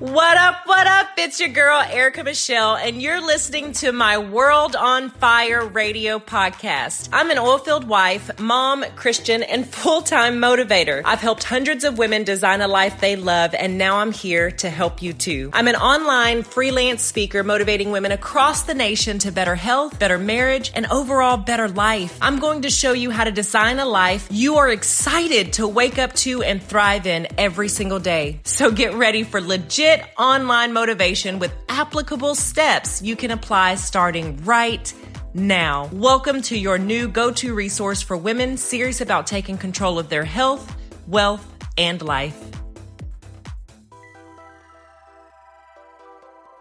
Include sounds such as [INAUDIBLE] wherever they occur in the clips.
What up, what up? It's your girl, Erica Michelle, and you're listening to my World on Fire radio podcast. I'm an oilfield wife, mom, Christian, and [LAUGHS] full time motivator. I've helped hundreds of women design a life they love, and now I'm here to help you too. I'm an online freelance speaker motivating women across the nation to better health, better marriage, and overall better life. I'm going to show you how to design a life you are excited to wake up to and thrive in every single day. So get ready for legit legit online motivation with applicable steps you can apply starting right now. Welcome to your new go to resource for women serious about taking control of their health, wealth, and life.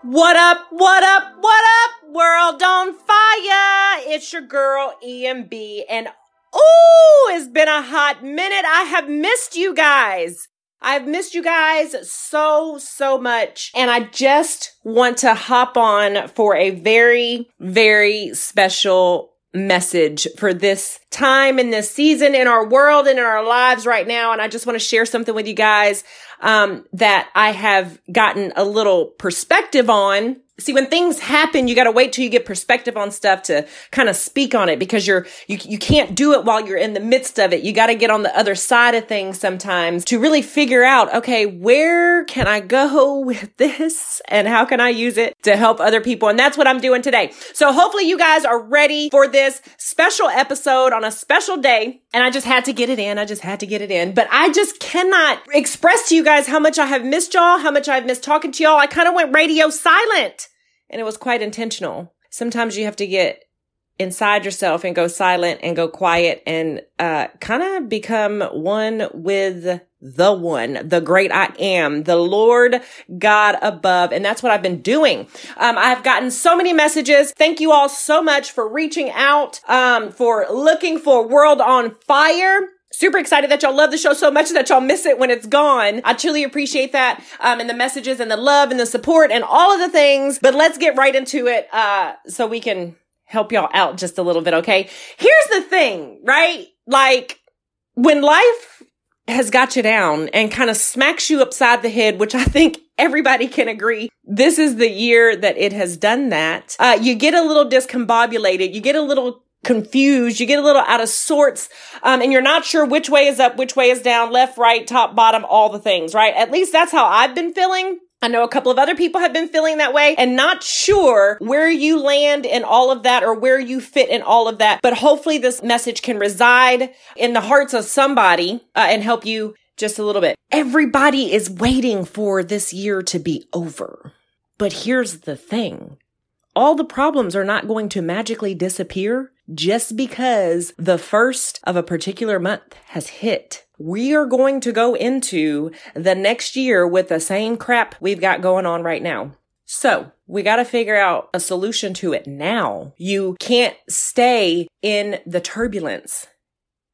What up, what up, what up, world on fire? It's your girl EMB, and oh, it's been a hot minute. I have missed you guys. I've missed you guys so, so much. And I just want to hop on for a very, very special message for this time in this season in our world and in our lives right now. And I just want to share something with you guys, um, that I have gotten a little perspective on See, when things happen, you got to wait till you get perspective on stuff to kind of speak on it because you're, you, you can't do it while you're in the midst of it. You got to get on the other side of things sometimes to really figure out, okay, where can I go [LAUGHS] with this and how can I use it to help other people? And that's what I'm doing today. So hopefully you guys are ready for this special episode on a special day. And I just had to get it in. I just had to get it in, but I just cannot express to you guys how much I have missed y'all, how much I've missed talking to y'all. I kind of went radio silent and it was quite intentional. Sometimes you have to get inside yourself and go silent and go quiet and uh, kind of become one with the one, the great I am, the Lord God above. And that's what I've been doing. Um, I've gotten so many messages. Thank you all so much for reaching out, um, for looking for World on Fire. Super excited that y'all love the show so much that y'all miss it when it's gone. I truly appreciate that. Um, and the messages and the love and the support and all of the things. But let's get right into it, uh, so we can help y'all out just a little bit. Okay. Here's the thing, right? Like when life has got you down and kind of smacks you upside the head, which I think everybody can agree. This is the year that it has done that. Uh, you get a little discombobulated. You get a little confused. You get a little out of sorts. Um, and you're not sure which way is up, which way is down, left, right, top, bottom, all the things, right? At least that's how I've been feeling. I know a couple of other people have been feeling that way and not sure where you land in all of that or where you fit in all of that. But hopefully this message can reside in the hearts of somebody uh, and help you just a little bit. Everybody is waiting for this year to be over. But here's the thing. All the problems are not going to magically disappear just because the first of a particular month has hit. We are going to go into the next year with the same crap we've got going on right now. So we got to figure out a solution to it now. You can't stay in the turbulence.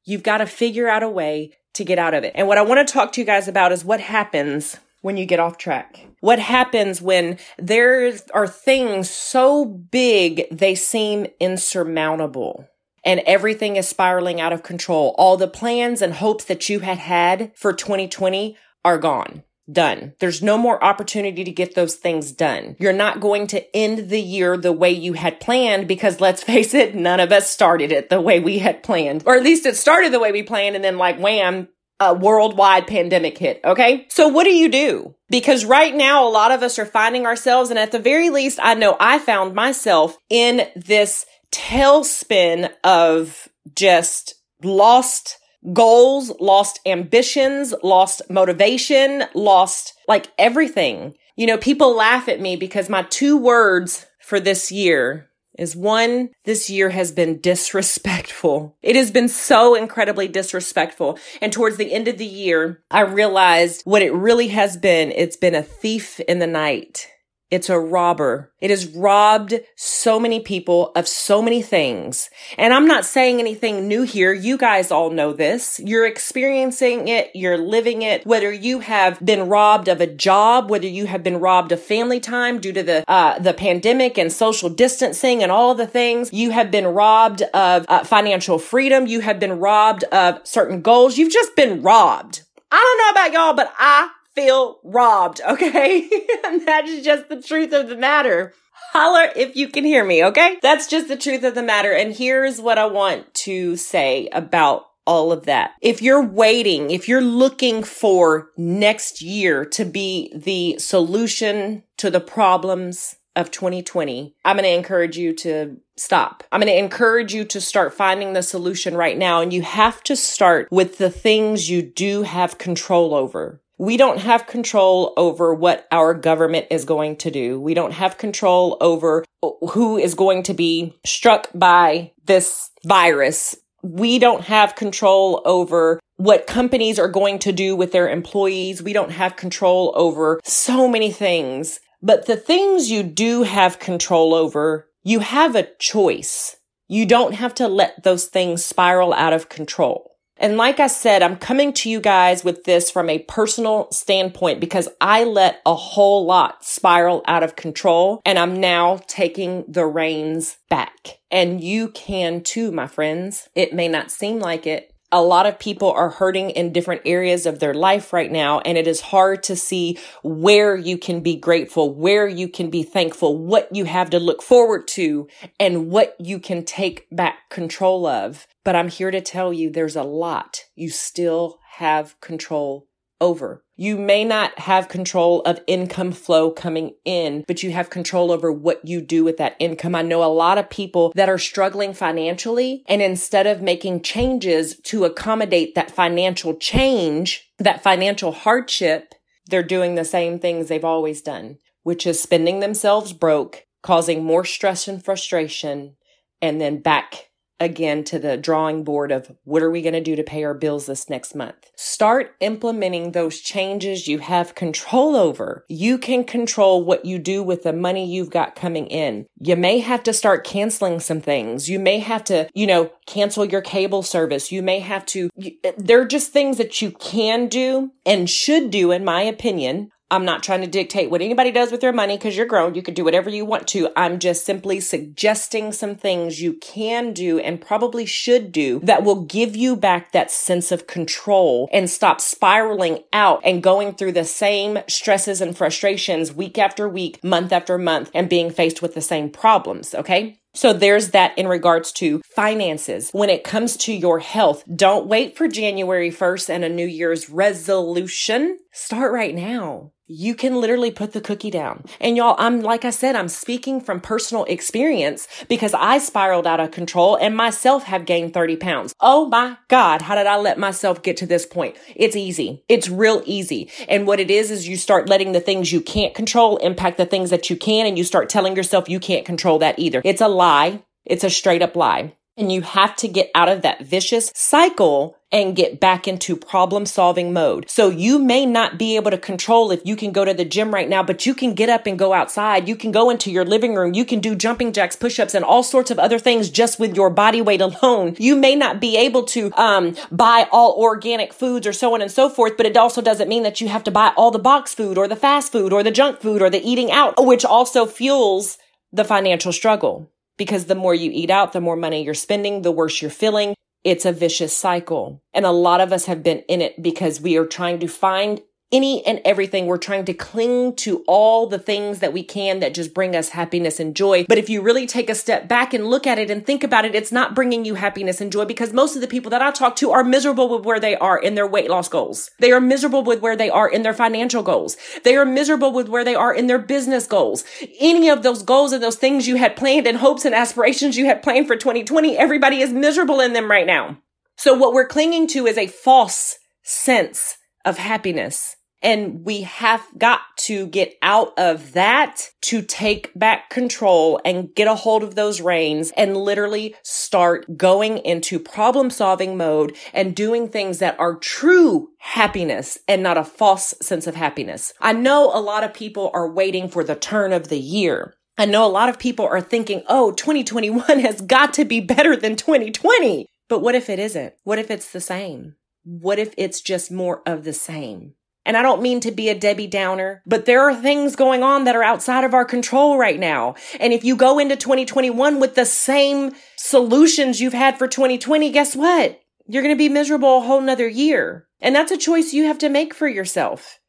You've got to figure out a way to get out of it. And what I want to talk to you guys about is what happens when you get off track? What happens when there are things so big they seem insurmountable? and everything is spiraling out of control. All the plans and hopes that you had had for 2020 are gone. Done. There's no more opportunity to get those things done. You're not going to end the year the way you had planned because let's [LAUGHS] face it, none of us started it the way we had planned. Or at least it started the way we planned and then like wham, a worldwide pandemic hit. Okay. So what do you do? Because right now, a lot of us are finding ourselves, and at the very least, I know I found myself in this tailspin of just lost goals, lost ambitions, lost motivation, lost like everything. You know, people laugh at me because my two words for this year is one, this year has been disrespectful. It has been so incredibly disrespectful. And towards the end of the year, I realized what it really has been. It's been a thief in the night. It's a robber. It has robbed so many people of so many things. And I'm not saying anything new here. You guys all know this. You're experiencing it. You're living it. Whether you have been robbed of a job, whether you have been robbed of family time due to the, uh, the pandemic and social distancing and all the things, you have been robbed of uh, financial freedom. You have been robbed of certain goals. You've just been robbed. I don't know about y'all, but I feel robbed, okay? [LAUGHS] and that's just the truth of the matter. Holler if you can hear me, okay? That's just the truth of the matter. And here's what I want to say about all of that. If you're waiting, if you're looking for next year to be the solution to the problems of 2020, I'm going to encourage you to stop. I'm going to encourage you to start finding the solution right now. And you have to start with the things you do have control over. We don't have control over what our government is going to do. We don't have control over who is going to be struck by this virus. We don't have control over what companies are going to do with their employees. We don't have control over so many things. But the things you do have control over, you have a choice. You don't have to let those things spiral out of control. And like I said, I'm coming to you guys with this from a personal standpoint because I let a whole lot spiral out of control and I'm now taking the reins back. And you can too, my friends. It may not seem like it, a lot of people are hurting in different areas of their life right now. And it is hard to see where you can be grateful, where you can be thankful, what you have to look forward to and what you can take back control of. But I'm here to tell you there's a lot you still have control over. You may not have control of income flow coming in, but you have control over what you do with that income. I know a lot of people that are struggling financially and instead of making changes to accommodate that financial change, that financial hardship, they're doing the same things they've always done, which is spending themselves broke, causing more stress and frustration, and then back again to the drawing board of what are we going to do to pay our bills this next month? Start implementing those changes you have control over. You can control what you do with the money you've got coming in. You may have to start canceling some things. You may have to, you know, cancel your cable service. You may have to, eh, there are just things that you can do and should do, in my opinion, I'm not trying to dictate what anybody does with their money because you're grown. You can do whatever you want to. I'm just simply suggesting some things you can do and probably should do that will give you back that sense of control and stop spiraling out and going through the same stresses and frustrations week after week, month after month, and being faced with the same problems. Okay. So there's that in regards to finances. When it comes to your health, don't wait for January 1st and a New Year's resolution. Start right now you can literally put the cookie down. And y'all, I'm, like I said, I'm speaking from personal experience because I spiraled out of control and myself have gained 30 pounds. Oh my God. How did I let myself get to this point? It's easy. It's real easy. And what it is, is you start letting the things you can't control impact the things that you can. And you start telling yourself you can't control that either. It's a lie. It's a straight up lie. And you have to get out of that vicious cycle and get back into problem solving mode. So you may not be able to control if you can go to the gym right now, but you can get up and go outside. You can go into your living room. You can do jumping jacks, push-ups, and all sorts of other things just with your body weight alone. You may not be able to um, buy all organic foods or so on and so forth, but it also doesn't mean that you have to buy all the box food or the fast food or the junk food or the eating out, which also fuels the financial struggle because the more you eat out, the more money you're spending, the worse you're feeling. It's a vicious cycle. And a lot of us have been in it because we are trying to find any and everything. We're trying to cling to all the things that we can that just bring us happiness and joy. But if you really take a step back and look at it and think about it, it's not bringing you happiness and joy because most of the people that I talk to are miserable with where they are in their weight loss goals. They are miserable with where they are in their financial goals. They are miserable with where they are in their business goals. Any of those goals and those things you had planned and hopes and aspirations you had planned for 2020, everybody is miserable in them right now. So what we're clinging to is a false sense of happiness. And we have got to get out of that to take back control and get a hold of those reins and literally start going into problem solving mode and doing things that are true happiness and not a false sense of happiness. I know a lot of people are waiting for the turn of the year. I know a lot of people are thinking, oh, 2021 [LAUGHS] has got to be better than 2020. But what if it isn't? What if it's the same? What if it's just more of the same? And I don't mean to be a Debbie Downer, but there are things going on that are outside of our control right now. And if you go into 2021 with the same solutions you've had for 2020, guess what? You're going to be miserable a whole nother year. And that's a choice you have to make for yourself.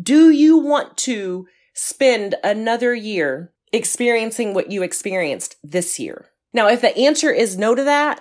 Do you want to spend another year experiencing what you experienced this year? Now, if the answer is no to that,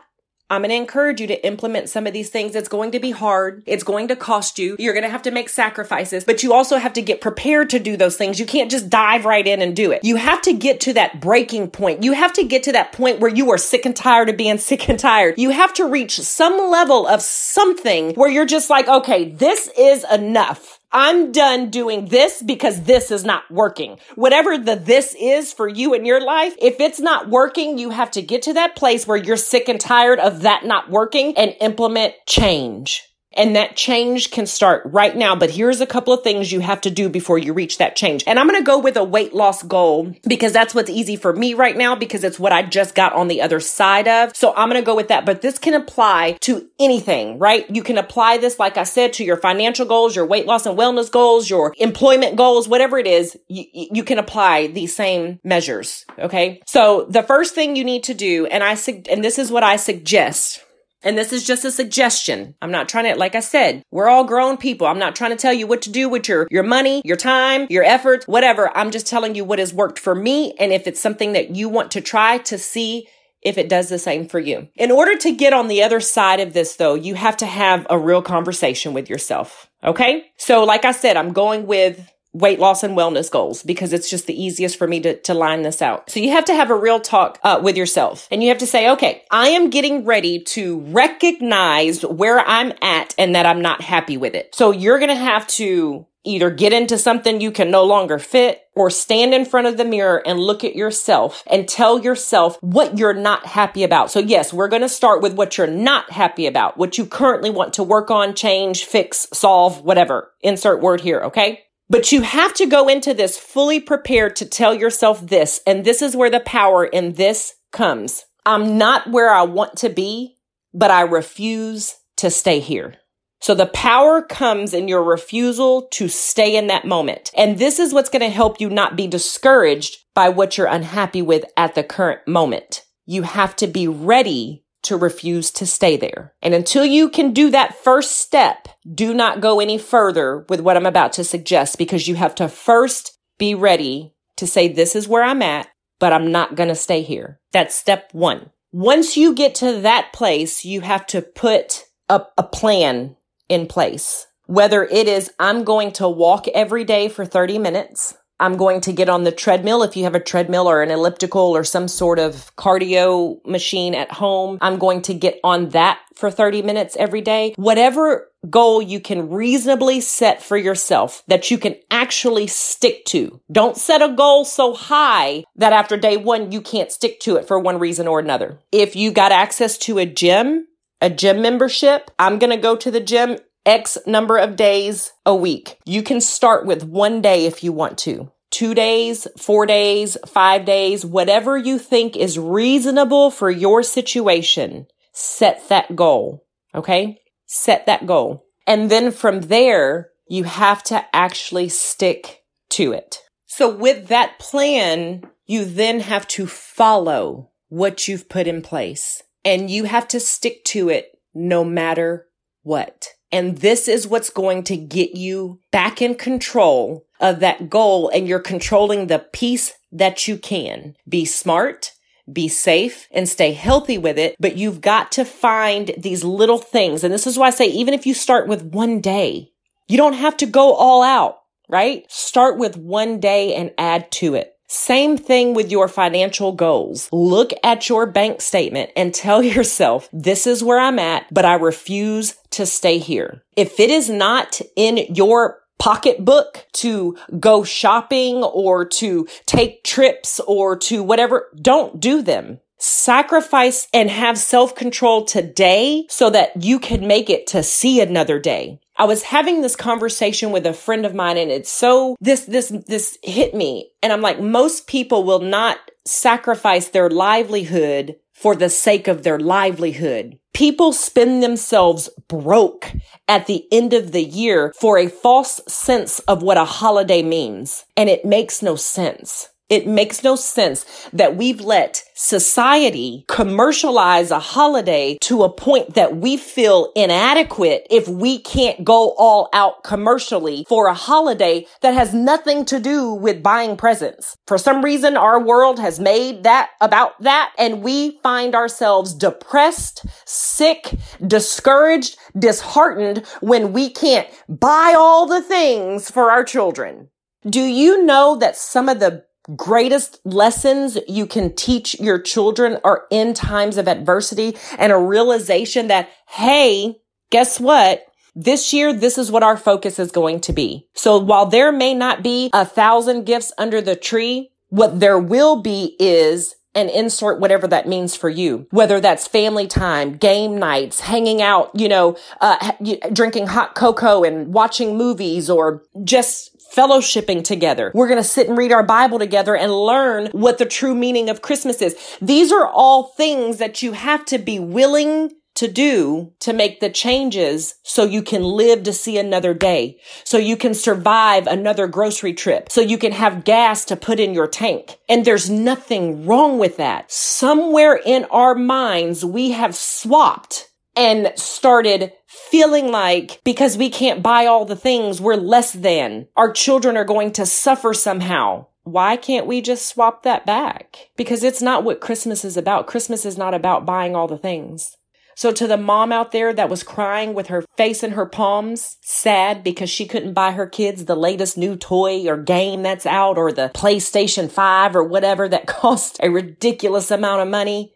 I'm going to encourage you to implement some of these things. It's going to be hard. It's going to cost you. You're going to have to make sacrifices, but you also have to get prepared to do those things. You can't just dive right in and do it. You have to get to that breaking point. You have to get to that point where you are sick and tired of being [LAUGHS] sick and tired. You have to reach some level of something where you're just like, okay, this is enough. I'm done doing this because this is not working. Whatever the this is for you in your life, if it's not working, you have to get to that place where you're sick and tired of that not working and implement change. And that change can start right now. But here's a couple of things you have to do before you reach that change. And I'm going to go with a weight loss goal because that's what's easy for me right now because it's what I just got on the other side of. So I'm going to go with that. But this can apply to anything, right? You can apply this, like I said, to your financial goals, your weight loss and wellness goals, your employment goals, whatever it is, you, you can apply these same measures. Okay. So the first thing you need to do, and I, and this is what I suggest and this is just a suggestion. I'm not trying to, like I said, we're all grown people. I'm not trying to tell you what to do with your, your money, your time, your efforts, whatever. I'm just telling you what has worked for me. And if it's something that you want to try to see if it does the same for you. In order to get on the other side of this though, you have to have a real conversation with yourself. Okay. So like I said, I'm going with weight loss and wellness goals because it's just the easiest for me to, to line this out. So you have to have a real talk uh, with yourself and you have to say, okay, I am getting ready to recognize where I'm at and that I'm not happy with it. So you're going to have to either get into something you can no longer fit or stand in front of the mirror and look at yourself and tell yourself what you're not happy about. So yes, we're going to start with what you're not happy about, what you currently want to work on, change, fix, solve, whatever. Insert word here. Okay. But you have to go into this fully prepared to tell yourself this. And this is where the power in this comes. I'm not where I want to be, but I refuse to stay here. So the power comes in your refusal to stay in that moment. And this is what's going to help you not be discouraged by what you're unhappy with at the current moment. You have to be ready to refuse to stay there. And until you can do that first step, do not go any further with what I'm about to suggest because you have to first be ready to say, this is where I'm at, but I'm not going to stay here. That's step one. Once you get to that place, you have to put a, a plan in place. Whether it is, I'm going to walk every day for 30 minutes. I'm going to get on the treadmill. If you have a treadmill or an elliptical or some sort of cardio machine at home, I'm going to get on that for 30 minutes every day. Whatever goal you can reasonably set for yourself that you can actually stick to. Don't set a goal so high that after day one, you can't stick to it for one reason or another. If you got access to a gym, a gym membership, I'm going to go to the gym X number of days a week. You can start with one day if you want to. Two days, four days, five days, whatever you think is reasonable for your situation. Set that goal. Okay. Set that goal. And then from there, you have to actually stick to it. So with that plan, you then have to follow what you've put in place and you have to stick to it no matter what. And this is what's going to get you back in control of that goal. And you're controlling the piece that you can be smart, be safe and stay healthy with it. But you've got to find these little things. And this is why I say, even if you start with one day, you don't have to go all out, right? Start with one day and add to it. Same thing with your financial goals. Look at your bank statement and tell [LAUGHS] yourself, this is where I'm at, but I refuse to stay here. If it is not in your pocketbook to go shopping or to take trips or to whatever, don't do them. Sacrifice and have self control today so that you can make it to see another day. I was having this conversation with a friend of mine and it's so, this, this, this hit me. And I'm like, most people will not sacrifice their livelihood for the sake of their livelihood. People spend themselves broke at the end of the year for a false sense of what a holiday means. And it makes no sense. It makes no sense that we've let society commercialize a holiday to a point that we feel inadequate if we can't go all out commercially for a holiday that has nothing to do with buying presents. For some reason, our world has made that about that and we find ourselves depressed, sick, discouraged, disheartened when we can't buy all the things for our children. Do you know that some of the greatest lessons you can teach your children are in times of adversity and a realization that, hey, guess what? This year, this is what our focus is going to be. So while there may not be a thousand gifts under the tree, what there will be is and insert whatever that means for you, whether that's family time, game nights, hanging out, you know, uh, drinking hot cocoa and watching movies or just fellowshipping together. We're going to sit and read our Bible together and learn what the true meaning of Christmas is. These are all things that you have to be willing to do to make the changes so you can live to see another day, so you can survive another grocery trip, so you can have gas to put in your tank. And there's nothing wrong with that. Somewhere in our minds, we have swapped and started feeling like because we can't buy all the things, we're less than. Our children are going to suffer somehow. Why can't we just swap that back? Because it's not what Christmas is about. Christmas is not about buying all the things. So to the mom out there that was crying with her face in her palms, sad because she couldn't buy her kids the latest new toy or game that's out or the PlayStation 5 or whatever that [LAUGHS] cost a ridiculous amount of money,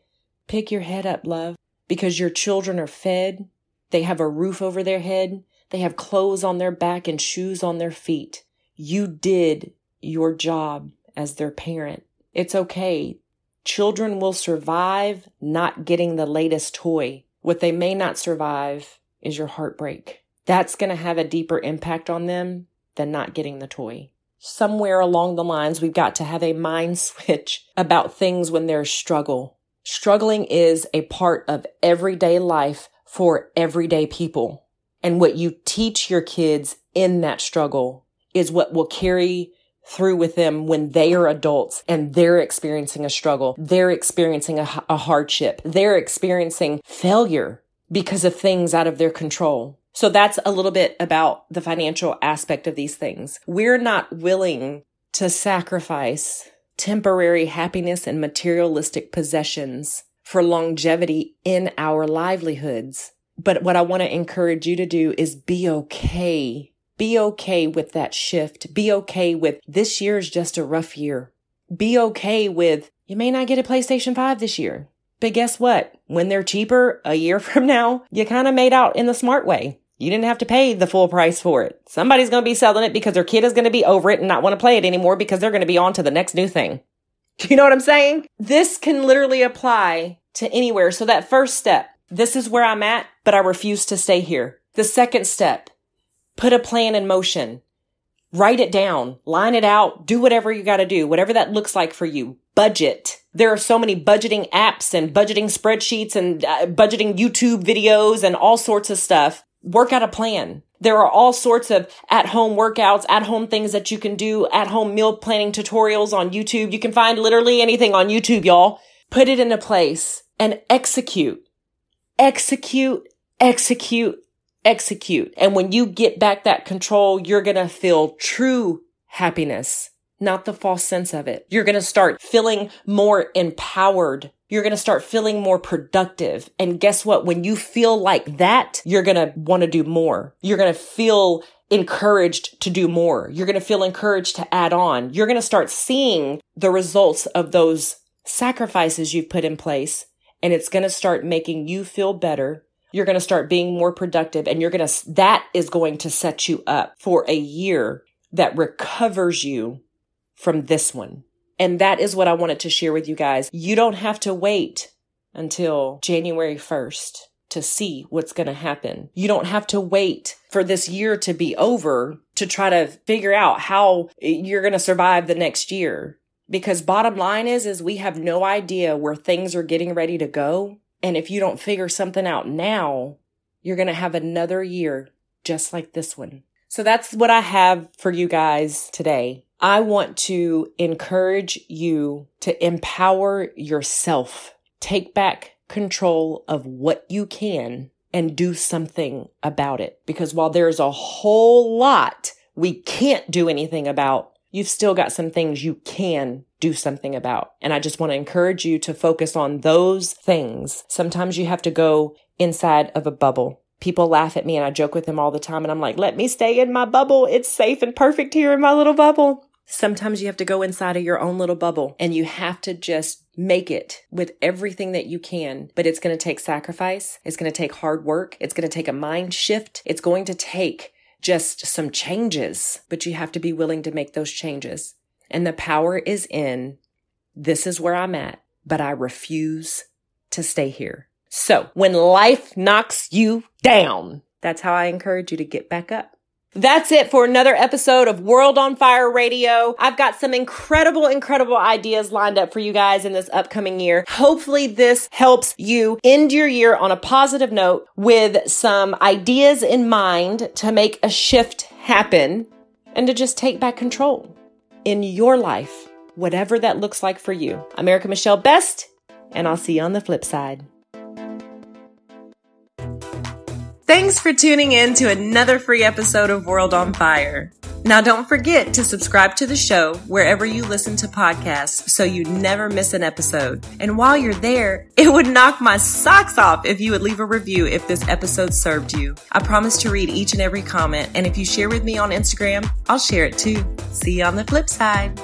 pick your head up, love because your children are fed, they have a roof over their head, they have clothes on their back and shoes on their feet. You did your job as their parent. It's okay. Children will survive not getting the latest toy. What they may not survive is your heartbreak. That's going to have a deeper impact on them than not getting the toy. Somewhere along the lines, we've got to have a mind [LAUGHS] switch about things when there's struggle Struggling is a part of everyday life for everyday people. And what you teach your kids in that struggle is what will carry through with them when they are adults and they're experiencing a struggle. They're experiencing a, a, hardship. They're experiencing failure because of things out of their control. So that's a little bit about the financial aspect of these things. We're not willing to sacrifice temporary happiness and materialistic possessions for longevity in our livelihoods. But what I want to encourage you to do is be okay. Be okay with that shift. Be okay with this year is just a rough year. Be okay with you may not get a PlayStation 5 this year. But guess what? When they're cheaper a year [LAUGHS] from now, you kind of made out in the smart way. You didn't have to pay the full price for it. Somebody's going to be selling it because their kid is going to be over it and not want to play it anymore because they're going to be on to the next new thing. Do [LAUGHS] you know what I'm saying? This can literally apply to anywhere. So that first step, this is where I'm at, but I refuse to stay here. The second step, put a plan in motion. Write it down, line it out, do whatever you got to do, whatever that looks like for you. Budget. There are so many budgeting apps and budgeting spreadsheets and uh, budgeting YouTube videos and all sorts of stuff work out a plan. There are all sorts of at home workouts, at home things that you can do, at home meal planning tutorials on YouTube. You can find literally anything on YouTube, y'all. Put it into place and execute, execute, execute, execute. And when you get back that control, you're going to feel true happiness, not the false sense of it. You're going to start feeling more empowered you're going to start feeling more productive. And guess what? When you feel like that, you're going to want to do more. You're going to feel encouraged to do more. You're going to feel encouraged to add on. You're going to start seeing the results of those sacrifices you've put in place. And it's going to start making you feel better. You're going to start being more productive and you're going to, that is going to set you up for a year that recovers you from this one. And that is what I wanted to share with you guys. You don't have to wait until January 1st to see what's going to happen. You don't have to wait for this year to be over to try to figure out how you're going to survive the next year. Because bottom line is, is we have no idea where things are getting ready to go. And if you don't figure something out now, you're going to have another year just like this one. So that's what I have for you guys today. I want to encourage you to empower yourself. Take back control of what you can and do something about it. Because while there's a whole lot we can't do anything about, you've still got some things you can do something about. And I just want to encourage you to focus on those things. Sometimes you have to go inside of a bubble. People laugh at me and I joke with them all the time and I'm like, let me stay in my bubble. It's safe and perfect here in my little bubble. Sometimes you have to go inside of your own little bubble and you have to just make it with everything that you can. But it's going to take sacrifice. It's going to take hard work. It's going to take a mind shift. It's going to take just some changes, but you have to be willing to make those changes. And the power is in this is where I'm at, but I refuse to stay here. So when life knocks you down, that's how I encourage you to get back up. That's it for another episode of World on Fire Radio. I've got some incredible, incredible ideas lined up for you guys in this upcoming year. Hopefully this helps you end your year on a positive note with some ideas in mind to make a shift happen and to just take back control in your life, whatever that looks like for you. I'm Michelle Best, and I'll see you on the flip side. Thanks for tuning in to another free episode of World on Fire. Now, don't forget to subscribe to the show wherever you listen to podcasts so you never miss an episode. And while you're there, it would knock my socks off if you would leave a review if this episode served you. I promise to read each and every comment, and if you share with me on Instagram, I'll share it too. See you on the flip side.